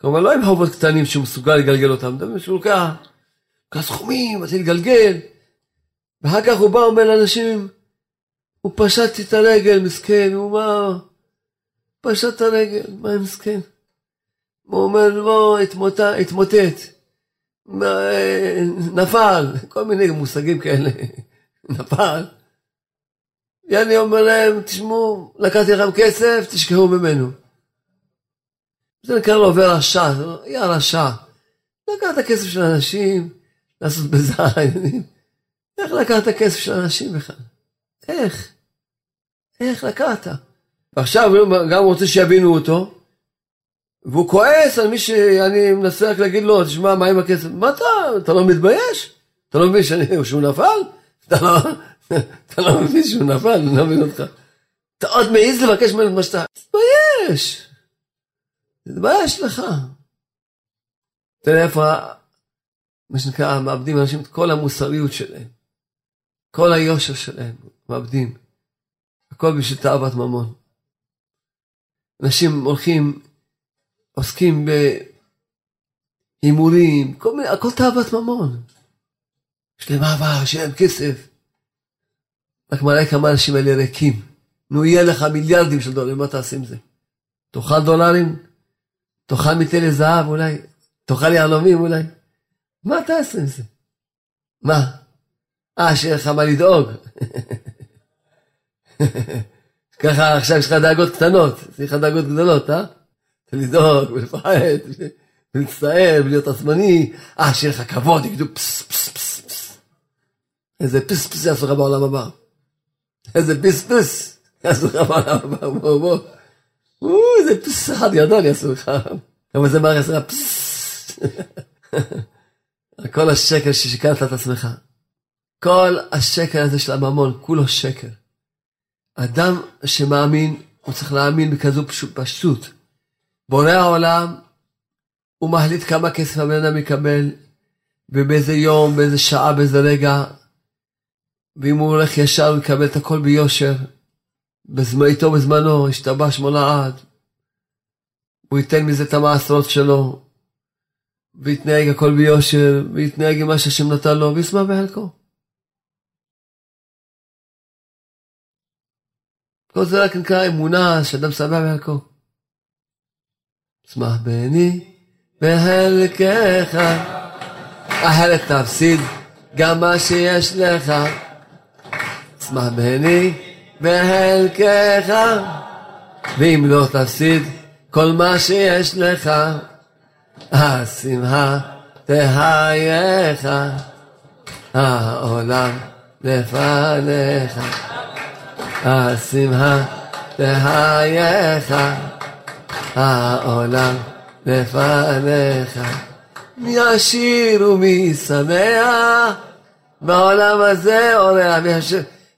כלומר, לא עם חובות קטנים שהוא מסוגל לגלגל אותם, מדברים שהוא לוקח, לוקח סכומים, מתחיל לגלגל, ואחר כך הוא בא ואומר לאנשים, הוא פשט את הרגל, מסכן, הוא מה... פשט את הרגל, מה מסכן? הוא אומר, לא, התמוטט, התמוטט, נפל, כל מיני מושגים כאלה, [LAUGHS] נפל. יאני אומר להם, תשמעו, לקחתי לכם כסף, תשכחו ממנו. זה נקרא לו עובר רשע, יא רשע. לקח את הכסף של אנשים, לעשות בזה העניינים. [LAUGHS] איך לקחת כסף של אנשים בכלל? איך? איך לקחת? ועכשיו הוא גם רוצה שיבינו אותו, והוא כועס על מי שאני מנסה רק להגיד לו, תשמע, מה עם הכסף? מה אתה, אתה לא מתבייש? אתה לא מבין שאני, שהוא נפל? אתה לא, [LAUGHS] אתה לא מבין שהוא נפל, אני לא מבין אותך. אתה עוד מעז לבקש ממנו מה שאתה... תתבייש. תתבייש לך. תראה איפה, מה שנקרא, מאבדים אנשים את כל המוסריות שלהם. כל היושר שלהם, מאבדים. הכל בשביל תאוות ממון. אנשים הולכים, עוסקים בהימורים, כל מיני, הכל תאוות ממון. יש להם אהבה, יש להם כסף. רק מראה כמה אנשים האלה ריקים. נו, יהיה לך מיליארדים של דולרים, מה תעשה עם זה? תאכל דולרים? תאכל מתל זהב אולי? תאכל יהלומים אולי? מה תעשה עם זה? מה? אה, שיהיה לך מה לדאוג. [LAUGHS] [LAUGHS] ככה עכשיו יש לך דאגות קטנות, יש לך דאגות גדולות, אה? לדאוג ולפחד ולהצטער ולהיות עצמני, אה, שיהיה לך כבוד, יגידו פס פס פס פס. איזה פס פס יעשו לך בעולם הבא. איזה פס פס יעשו לך בעולם הבא, בוא בוא. איזה פס אחד גדול יעשו לך. כמה זה יעשו לך פס. [LAUGHS] כל השקר ששיקרת את עצמך. כל השקר הזה של הממון, כולו שקר. אדם שמאמין, הוא צריך להאמין בכזו פשוט. בורא העולם, הוא מחליט כמה כסף הבן אדם יקבל, ובאיזה יום, באיזה שעה, באיזה רגע, ואם הוא הולך ישר, הוא יקבל את הכל ביושר. איתו בזמנו, השתבש מולעד. הוא ייתן מזה את המעשרות שלו, ויתנהג הכל ביושר, ויתנהג עם מה שהשם נתן לו, וישמח בחלקו. כל זה רק נקרא אמונה שאדם שמח בחלקו. שמח בני בחלקך, אחרת תפסיד גם מה שיש לך. שמח בני בחלקך, ואם לא תפסיד כל מה שיש לך, השמחה תהייך, העולם לפניך. השמחה תהייך, העולם לפניך. מי עשיר ומי שמח, בעולם הזה אורח.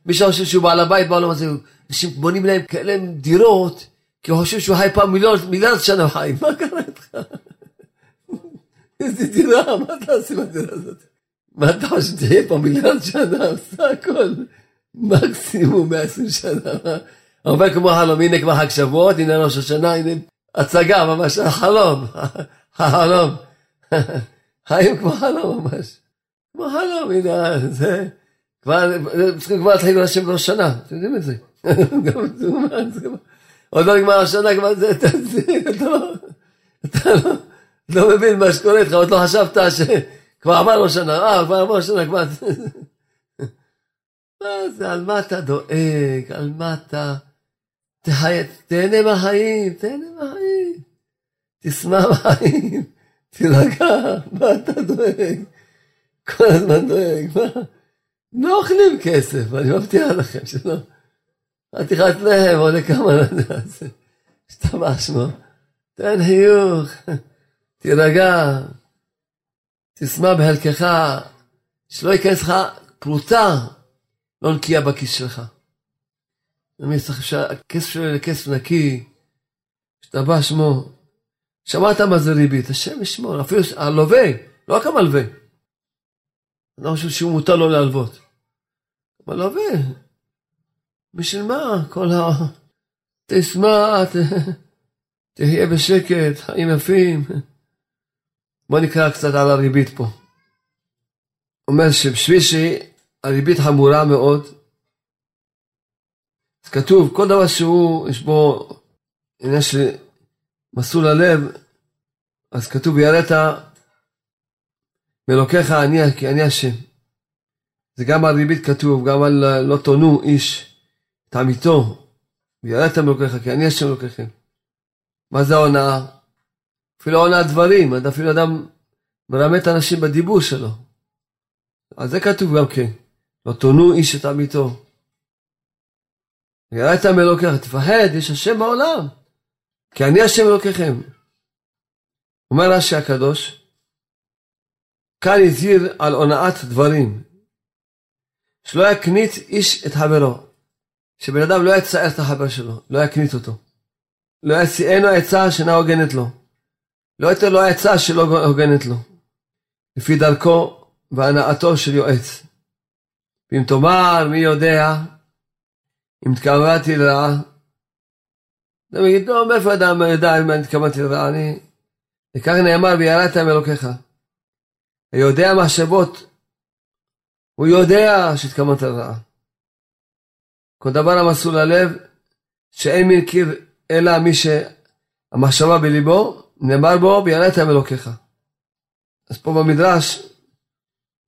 מי שחושב שהוא בעל הבית בעולם הזה, אנשים בונים להם כאלה דירות, כי הוא חושב שהוא חי פעם מיליארד שנה חי, מה קרה איתך? איזה דירה, מה אתה עושה בדירה הזאת? מה אתה חושב שתהיה פה מיליארד שנה, עושה הכל. מקסימום 120 שנה. הרבה כמו חלום, הנה כבר חג שבועות, הנה ראש השנה, הנה הצגה ממש, החלום, החלום. חיים כמו חלום ממש. כמו חלום, הנה זה. כבר, צריכים כבר להתחיל להשם בראש שנה, אתם יודעים את זה. עוד לא נגמר השנה, כבר זה, אתה לא, אתה לא, לא מבין מה שקורה איתך, עוד לא חשבת שכבר עבר שנה, אה, כבר עבר שנה, כבר... מה זה, על מה אתה דואג? על מה אתה... תהנה מהחיים, תהנה מהחיים. תשמע בחיים, תירגע, מה אתה דואג? כל הזמן דואג, מה? לא אוכלים כסף, אני מבטיח לכם שלא. חתיכת לחם עולה כמה לדעת, השתבח שמו. תן חיוך, תירגע, תשמע בחלקך, שלא ייכנס לך פרוטה לא נקייה בכיס שלך. הכסף שלו יהיה כסף נקי, השתבח שמו. שמעת מה זה ריבית, השם ישמור, אפילו הלווה, לא רק המלווה. אני לא חושב שהוא מותר לו להלוות. מלווה, בשביל מה כל ה... תשמע, ת... תהיה בשקט, חיים יפים. בוא נקרא קצת על הריבית פה. אומר שבשביל שהריבית חמורה מאוד, אז כתוב, כל דבר שהוא, יש בו עניין של מסלול הלב, אז כתוב, ויראת מאלוקיך אני, כי אני השם. זה גם על ריבית כתוב, גם על לא תונו איש את עמיתו, ויראת מאלוקיך, כי אני השם אלוקיכם. מה זה ההונאה? אפילו הונאת דברים, אפילו אדם מרמה את האנשים בדיבור שלו. אז זה כתוב גם כן, לא תונו איש את עמיתו. ויראת מאלוקיך, תפחד, יש השם בעולם, כי אני השם אלוקיכם. אומר רש"י הקדוש, כאן הזהיר על הונאת דברים, שלא יקנית איש את חברו, שבן אדם לא יצער את החבר שלו, לא יקנית אותו. לא יסיענו עצה שאינה הוגנת לו. לא ייתן לו עצה שלא הוגנת לו. לפי דרכו והנאתו של יועץ. ואם תאמר מי יודע אם התכוונתי לרעה, אתה מגיד, טוב, מאיפה אדם יודע אם אני התכוונתי לרעה? אני... וכך נאמר, ויראת מאלוקיך. היודע מחשבות, הוא יודע שהתכוונת לרעה. כל דבר המסור ללב, שאין מי מכיר אלא מי שהמחשבה בליבו, נאמר בו, ויראת מאלוקיך. אז פה במדרש,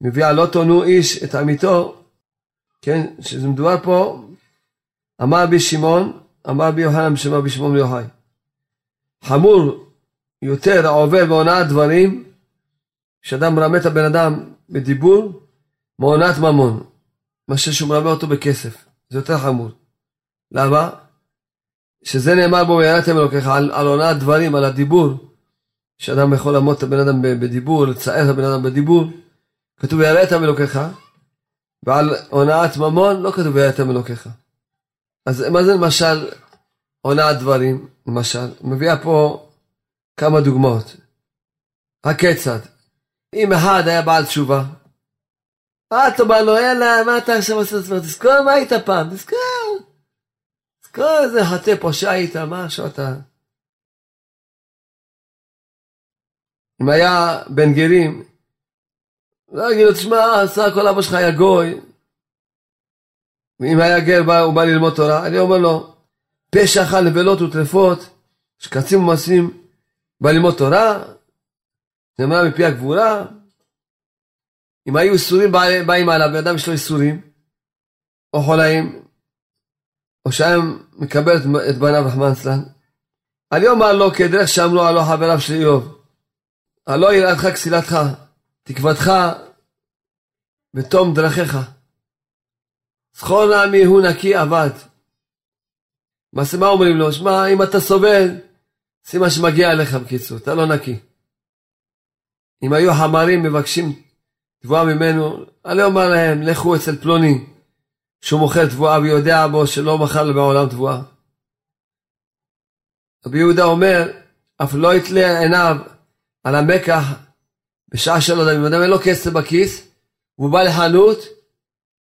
מביאה לא תונו איש את עמיתו, כן, שזה מדובר פה, אמר בי שמעון, אמר בי יוחנן בשמה בשמעון ויוחאי. חמור יותר העובר בהונאת דברים, שאדם מרמה את הבן אדם בדיבור, מהונאת ממון, מאשר שהוא מרמה אותו בכסף. זה יותר חמור. למה? שזה נאמר בו וירדתם אלוקיך על, על הונאת דברים, על הדיבור, שאדם יכול לעמוד את הבן אדם בדיבור, לצער את הבן אדם בדיבור, כתוב וירדתם אלוקיך, ועל הונאת ממון לא כתוב וירדתם אלוקיך. אז מה זה למשל הונאת דברים, למשל? מביאה פה כמה דוגמאות. הכיצד? אם אחד היה בעל תשובה, את אומר לו, יאללה, מה אתה עכשיו עושה את תזכור מה היית פעם, תזכור. תזכור איזה חטא פושע היית, מה עכשיו אתה... אם היה בן גרים, לא יגיד לו, תשמע, סך הכל אבא שלך היה גוי. ואם היה גר, הוא בא ללמוד תורה, אני אומר לו, פשע אכל נבלות וטרפות, שקצים ומעשים, ללמוד תורה, נאמרה מפי הגבורה, אם היו איסורים באים עליו, ואדם יש לו איסורים, או חולאים, או שהיה מקבל את, את בניו רחמן צלן, על יום הלא כדרך שאמרו הלא חבריו של איוב, הלא יראתך כסילתך, תקוותך בתום דרכיך. זכור נא מי הוא נקי אבד. מה אומרים לו? שמע, אם אתה סובל, מה שמגיע אליך בקיצור, אתה לא נקי. אם היו חמרים מבקשים תבואה ממנו, אני אומר להם, לכו אצל פלוני, שהוא מוכר תבואה ויודע בו שלא מכר לו בעולם תבואה. רבי יהודה אומר, אף לא יתלה עיניו על המקח בשעה יודע, אם אדם אין לו כסף בכיס, והוא בא לחנות,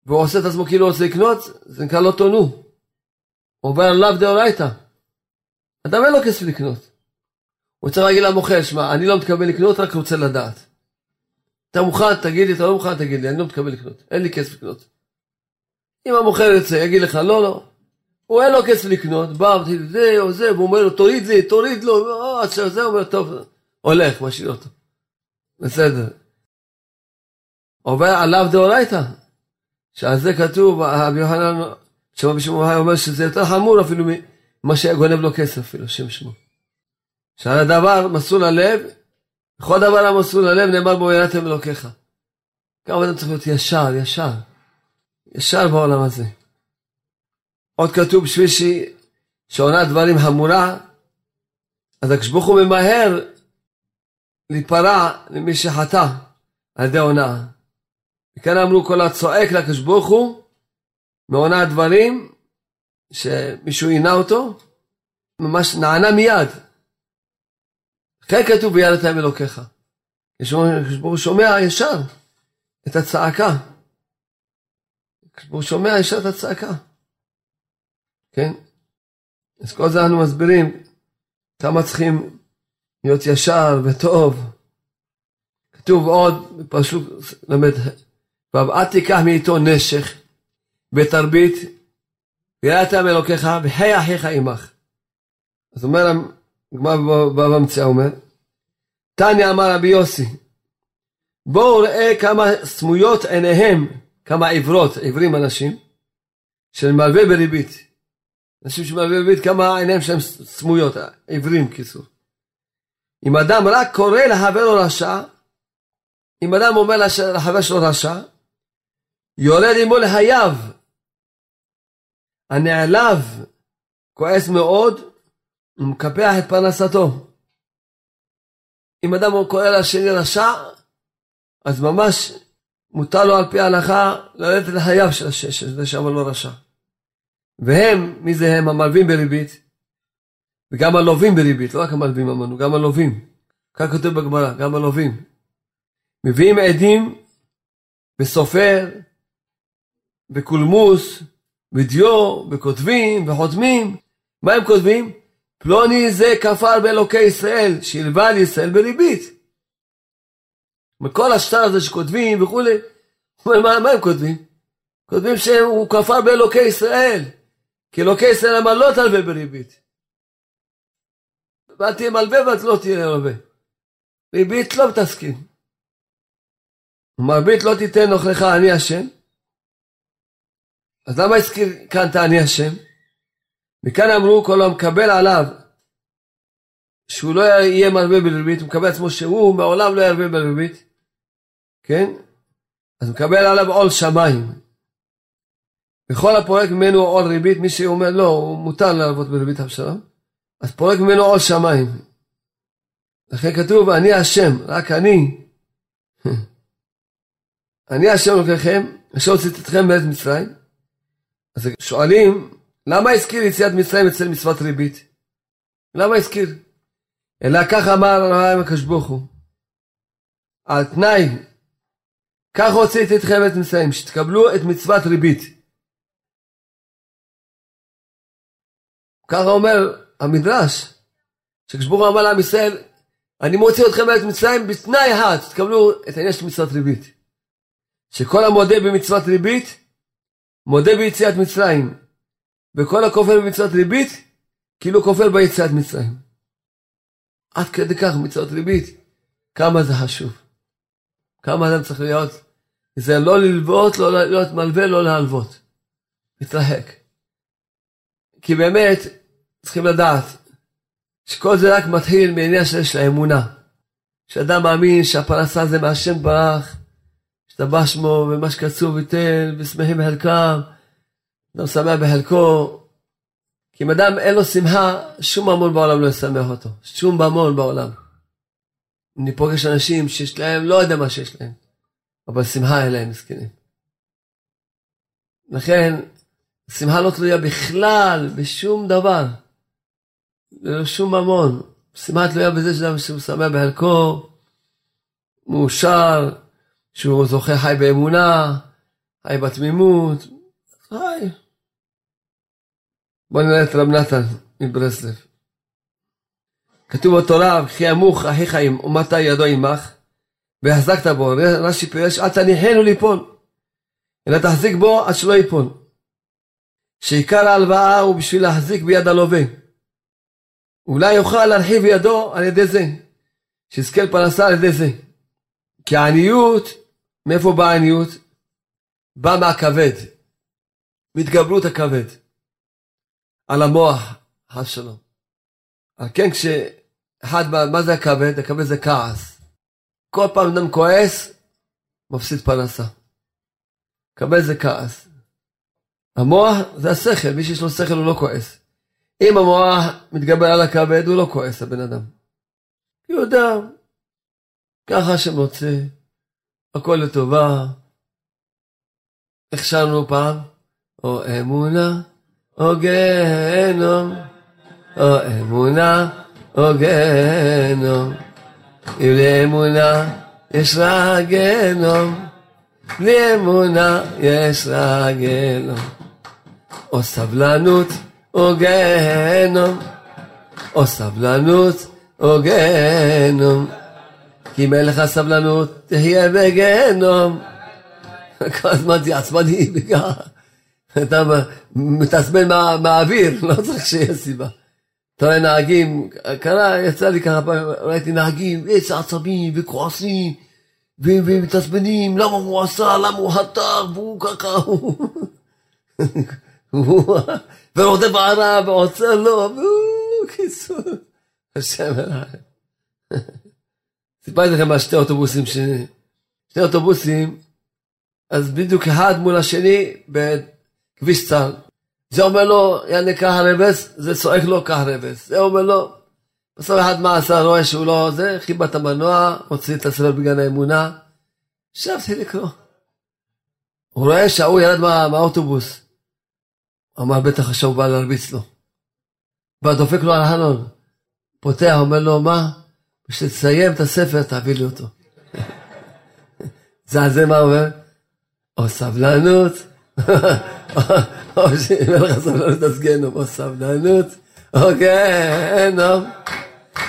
והוא עושה את עצמו כאילו רוצה לקנות, זה נקרא לא תונו. הוא עובר עליו דאורייתא. אדם אין לו כסף לקנות. הוא צריך להגיד למוכר, שמע, אני לא מתכוון לקנות, רק רוצה לדעת. אתה מוכן, תגיד לי, אתה לא מוכן, תגיד לי, אני לא מתכוון לקנות, אין לי כסף לקנות. אם המוכר יוצא, יגיד לך, לא, לא, הוא אין לו כסף לקנות, בא, זה או זה, והוא אומר לו, תוריד לי, תוריד לו, אה, עכשיו זה, אומר, טוב, הולך, משאיר אותו. בסדר. עובר עליו דאורייתא, שעל זה כתוב, רבי יוחנן, שמה בשמו אומר שזה יותר חמור אפילו ממה שהיה גונב לו כסף אפילו, שם שמו. שעל הדבר מסור ללב, בכל דבר המסור ללב נאמר בו יראתם אלוקיך. גם אדם צריך להיות ישר, ישר, ישר בעולם הזה. עוד כתוב בשביל שעונה דברים חמורה, אז הקדוש ברוך הוא ממהר להיפרע למי שחטא על ידי הונאה. וכאן אמרו כל הצועק לקדוש ברוך הוא מעונה הדברים שמישהו עינה אותו, ממש נענה מיד. כן כתוב ויראת עם אלוקיך. הקדוש ברוך הוא שומע ישר את הצעקה. הקדוש ברוך הוא שומע ישר את הצעקה. כן? אז כל זה אנחנו מסבירים כמה צריכים להיות ישר וטוב. כתוב עוד בפרשוק ל"ד, ואל תיקח מאיתו נשך בתרבית, ויראת מאלוקיך, וחי אחיך עמך. אז אומר הגמרא בבא מציאה אומר, תניא אמר רבי יוסי, בואו ראה כמה סמויות עיניהם, כמה עיוורות, עיוורים אנשים, של מלווה בריבית. אנשים שמלווה בריבית, כמה עיניהם שלהם סמויות, עיוורים קיצור. אם אדם רק קורא לחבר לו רשע, אם אדם אומר לחבר שלו רשע, יורד עמו לחייו. הנעלב כועס מאוד, ומקפח את פרנסתו. אם אדם קורא לשני רשע, אז ממש מותר לו על פי ההלכה לרדת לחייו של השש, זה שאמר לו רשע. והם, מי זה הם? המלווים בריבית, וגם הלווים בריבית, לא רק המלווים אמרנו, גם הלווים. כך כותב בגמרא, גם הלווים. מביאים עדים בסופר, בקולמוס, בדיו, וכותבים, וחותמים. מה הם כותבים? פלוני זה כפר באלוקי ישראל, שילבה על ישראל בריבית. מכל השטר הזה שכותבים וכולי, מה, מה הם כותבים? כותבים שהוא כפר באלוקי ישראל, כי אלוקי ישראל אמר לא תלווה בריבית. ואל תהיה מלווה ואת לא תהיה מלווה. ריבית לא מתעסקים. מרבית לא תיתן נוכלך אני השם. אז למה הזכיר כאן את אני השם? מכאן אמרו כל המקבל עליו שהוא לא יהיה מלווה בריבית, הוא מקבל עצמו שהוא מעולם לא ירווה בריבית, כן? אז מקבל עליו עול שמיים. וכל הפורק ממנו עול ריבית, מי שאומר לא, הוא מותר להלוות בריבית אבשלום, אז פורק ממנו עול שמיים. לכן כתוב, אני השם, רק אני. [LAUGHS] אני השם לוקחכם, אשר הוצאתי אתכם מארץ מצרים. אז שואלים, למה הזכיר יציאת מצרים אצל מצוות ריבית? למה הזכיר? אלא כך אמר הרעיון הקדוש ברוך הוא. על תנאי, כך הוצאתי אתכם את מצרים, שתקבלו את מצוות ריבית. ככה אומר המדרש, הוא אמר לעם ישראל, אני מוציא אתכם מארץ מצרים בתנאי אחד, תקבלו את העניין של מצוות ריבית. שכל המודה במצוות ריבית, מודה ביציאת מצרים. וכל הכופר במצוות ריבית, כאילו כופר ביציאת מצרים. עד כדי כך מצוות ריבית, כמה זה חשוב. כמה אדם צריך להיות, זה לא ללוות, לא להיות מלווה, לא להלוות. להתרחק. כי באמת, צריכים לדעת, שכל זה רק מתחיל מעניין של האמונה. שאדם מאמין שהפרנסה זה מהשם ברח, השתבח שמו, ומה שקצוב ייתן, ושמחים בחלקם, אדם שמח בחלקו, כי אם אדם אין לו שמחה, שום ממון בעולם לא ישמח אותו. שום ממון בעולם. אני פוגש אנשים שיש להם, לא יודע מה שיש להם, אבל שמחה אין להם מסכנים. לכן, שמחה לא תלויה בכלל בשום דבר. ללא שום ממון. שמחה תלויה בזה שאדם שהוא שמח בחלקו, מאושר, שהוא זוכה חי באמונה, חי בתמימות, חי. בוא נראה את רב נתן מברסלב. כתוב בתורה, וכי ימוך אחיך עם ומטה ידו עמך, והחזקת בו. רש"י פירש, אל תניחנו ליפול, אלא תחזיק בו עד שלא ייפול. שעיקר ההלוואה הוא בשביל להחזיק ביד הלווה. אולי יוכל להרחיב ידו על ידי זה, שיזכה לפרנסה על ידי זה. כי העניות, מאיפה באה העניות? באה מהכבד, מהתגברות הכבד. על המוח, חס שלום. על כן כשאדם אחד, מה זה הכבד? הכבד זה כעס. כל פעם אדם כועס, מפסיד פרנסה. כבד זה כעס. המוח זה השכל, מי שיש לו שכל הוא לא כועס. אם המוח מתגבר על הכבד, הוא לא כועס, הבן אדם. כי הוא יודע, ככה שמוצא, הכל לטובה. איך שרנו פעם? או אמונה, או גיהנום, או אמונה, או גיהנום. אם לאמונה יש לה גיהנום, בלי אמונה יש לה גיהנום. או סבלנות, או גיהנום, או סבלנות, או גיהנום. כי אם אין לך סבלנות, תחיה בגיהנום. [LAUGHS] כל הזמן תהיה עצבני וככה. אתה מתעצבן מהאוויר, [LAUGHS] לא צריך שיהיה סיבה. אתה רואה נהגים, קרה, יצא לי ככה פעמים, ראיתי נהגים, איזה עצבים וכועסים ומתעצבנים, למה הוא עשה, למה הוא חתך, והוא ככה, [LAUGHS] ורודף בערה ועוצר לו, והוא קיצור, השם אלוהים. [LAUGHS] סיפרתי לכם על שתי אוטובוסים, שני אוטובוסים, אז בדיוק אחד מול השני בכביש צה"ל. זה אומר לו, יעני קח רבס, זה צועק לו קח רבס. זה אומר לו, בסוף אחד מה עשה, רואה שהוא לא זה, חיבה את המנוע, הוציא את הספר בגן האמונה, ישבתי לקרוא. הוא רואה שההוא ירד מה, מהאוטובוס. אמר, בטח עכשיו הוא בא להרביץ לו. בא דופק לו על החלון. פותח, אומר לו, מה? כשתסיים את הספר, תביא לי אותו. זה על זה מה אומר? או סבלנות, [LAUGHS] או שאם אין לך סבלנות אז גיהנום, או סבלנות, או גיהנום,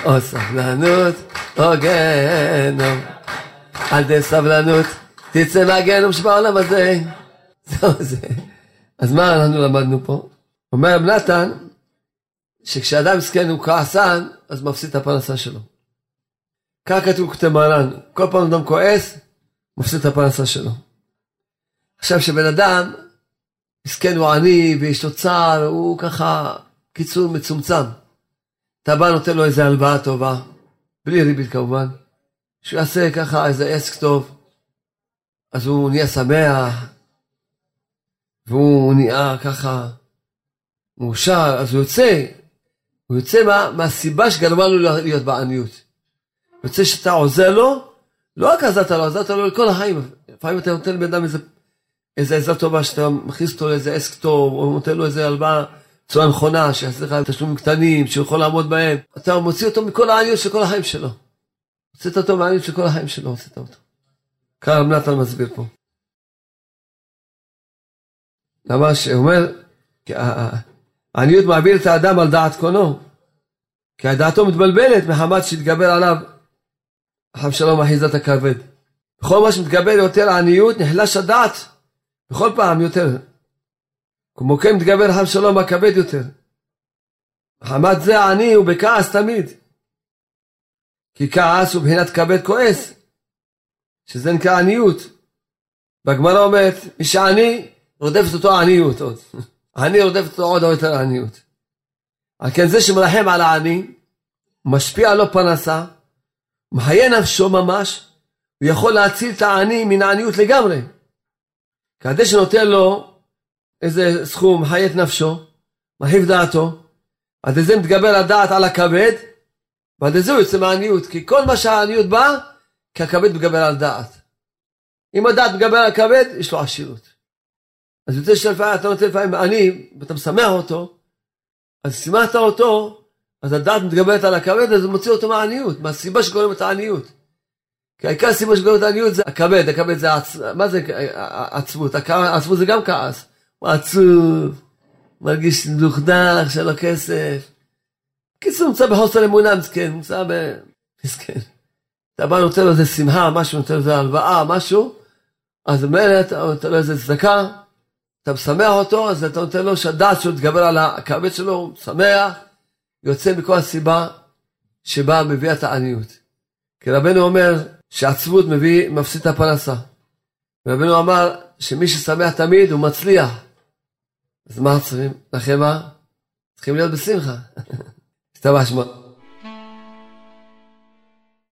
או סבלנות, או גיהנום. על די סבלנות, תצא מהגיהנום שבעולם הזה. זהו [LAUGHS] זה. אז מה אנחנו למדנו פה? אומר רב נתן, שכשאדם מסכן הוא כעסן, אז מפסיד את הפרנסה שלו. כך כתוב כותב מרן, כל פעם אדם כועס, מפסיד את הפרנסה שלו. עכשיו שבן אדם, מסכן הוא עני ויש לו צער, הוא ככה, קיצור מצומצם. אתה בא נותן לו איזה הלוואה טובה, בלי ריבית כמובן, שהוא יעשה ככה איזה עסק טוב, אז הוא נהיה שמח, והוא נהיה ככה מאושר, אז הוא יוצא, הוא יוצא מה, מהסיבה שגרמה לו להיות בעניות. יוצא שאתה עוזר לו, לא רק עזרת לו, עזרת לו לכל החיים. לפעמים אתה נותן לבן אדם איזה, איזה עזרה טובה, שאתה מכניס אותו לאיזה עסק טוב, או נותן לו איזה הלוואה בצורה נכונה, שיעשה לך תשלומים קטנים, שהוא יכול לעמוד בהם. אתה מוציא אותו מכל העניות של כל החיים שלו. הוצאת אותו מהעניות של כל החיים שלו, הוצאת אותו. כאן נתן מסביר פה. למה שאומר, העניות מעביר את האדם על דעת קונו, כי דעתו מתבלבלת מחמת שהתגבר עליו חם שלום אחיזת הכבד. בכל מה שמתגבר יותר עניות נחלש הדעת, בכל פעם יותר. כמו כן מתגבר חם שלום הכבד יותר. מחמת זה העני הוא בכעס תמיד. כי כעס הוא בחינת כבד כועס, שזה נקרא עניות. והגמרא אומרת, מי שעני, רודפת אותו העניות עוד. העני רודפת אותו עוד יותר העניות. על כן זה שמרחם על העני, משפיע לו פרנסה, מחיה נפשו ממש, הוא יכול להציל את העני מן העניות לגמרי. כדי שנותן לו איזה סכום, מחיה את נפשו, מרחיב דעתו, עד לזה מתגבר הדעת על הכבד, ועד לזה הוא יוצא מהעניות, כי כל מה שהעניות באה, כי הכבד מתגבר על דעת. אם הדעת מתגבר על הכבד, יש לו עשירות. אז יוצא שלפעמים אתה נותן לפעמים עני, ואתה משמח אותו, אז שימחת אותו, אז הדעת מתגברת על הכבד, אז הוא מוציא אותו מהעניות, מהסיבה שגורמת את העניות. כי העיקר הסיבה שגורמת את העניות זה הכבד, הכבד זה עצ... מה זה עצבות? עצבות זה גם כעס. הוא עצוב, מרגיש דוכדך, שאין לו כסף. בקיצור, נמצא בחוסר אמונה, מסכן, נמצא ב... [LAUGHS] מסכן. אתה בא נותן לו איזה שמחה, משהו, נותן לו איזה הלוואה, משהו, אז ממילא אתה נותן לו איזה צדקה, אתה משמח אותו, אז אתה נותן לו שהדעת שלו תגבר על הכבד שלו, הוא שמח, יוצא מכל הסיבה שבה מביאה את העניות. כי רבנו אומר שעצבות מביא, מפסיד את הפרנסה. רבנו אמר שמי ששמח תמיד הוא מצליח. אז מה צריכים? לכם מה? צריכים להיות בשמחה. [LAUGHS] הסתבח שמו.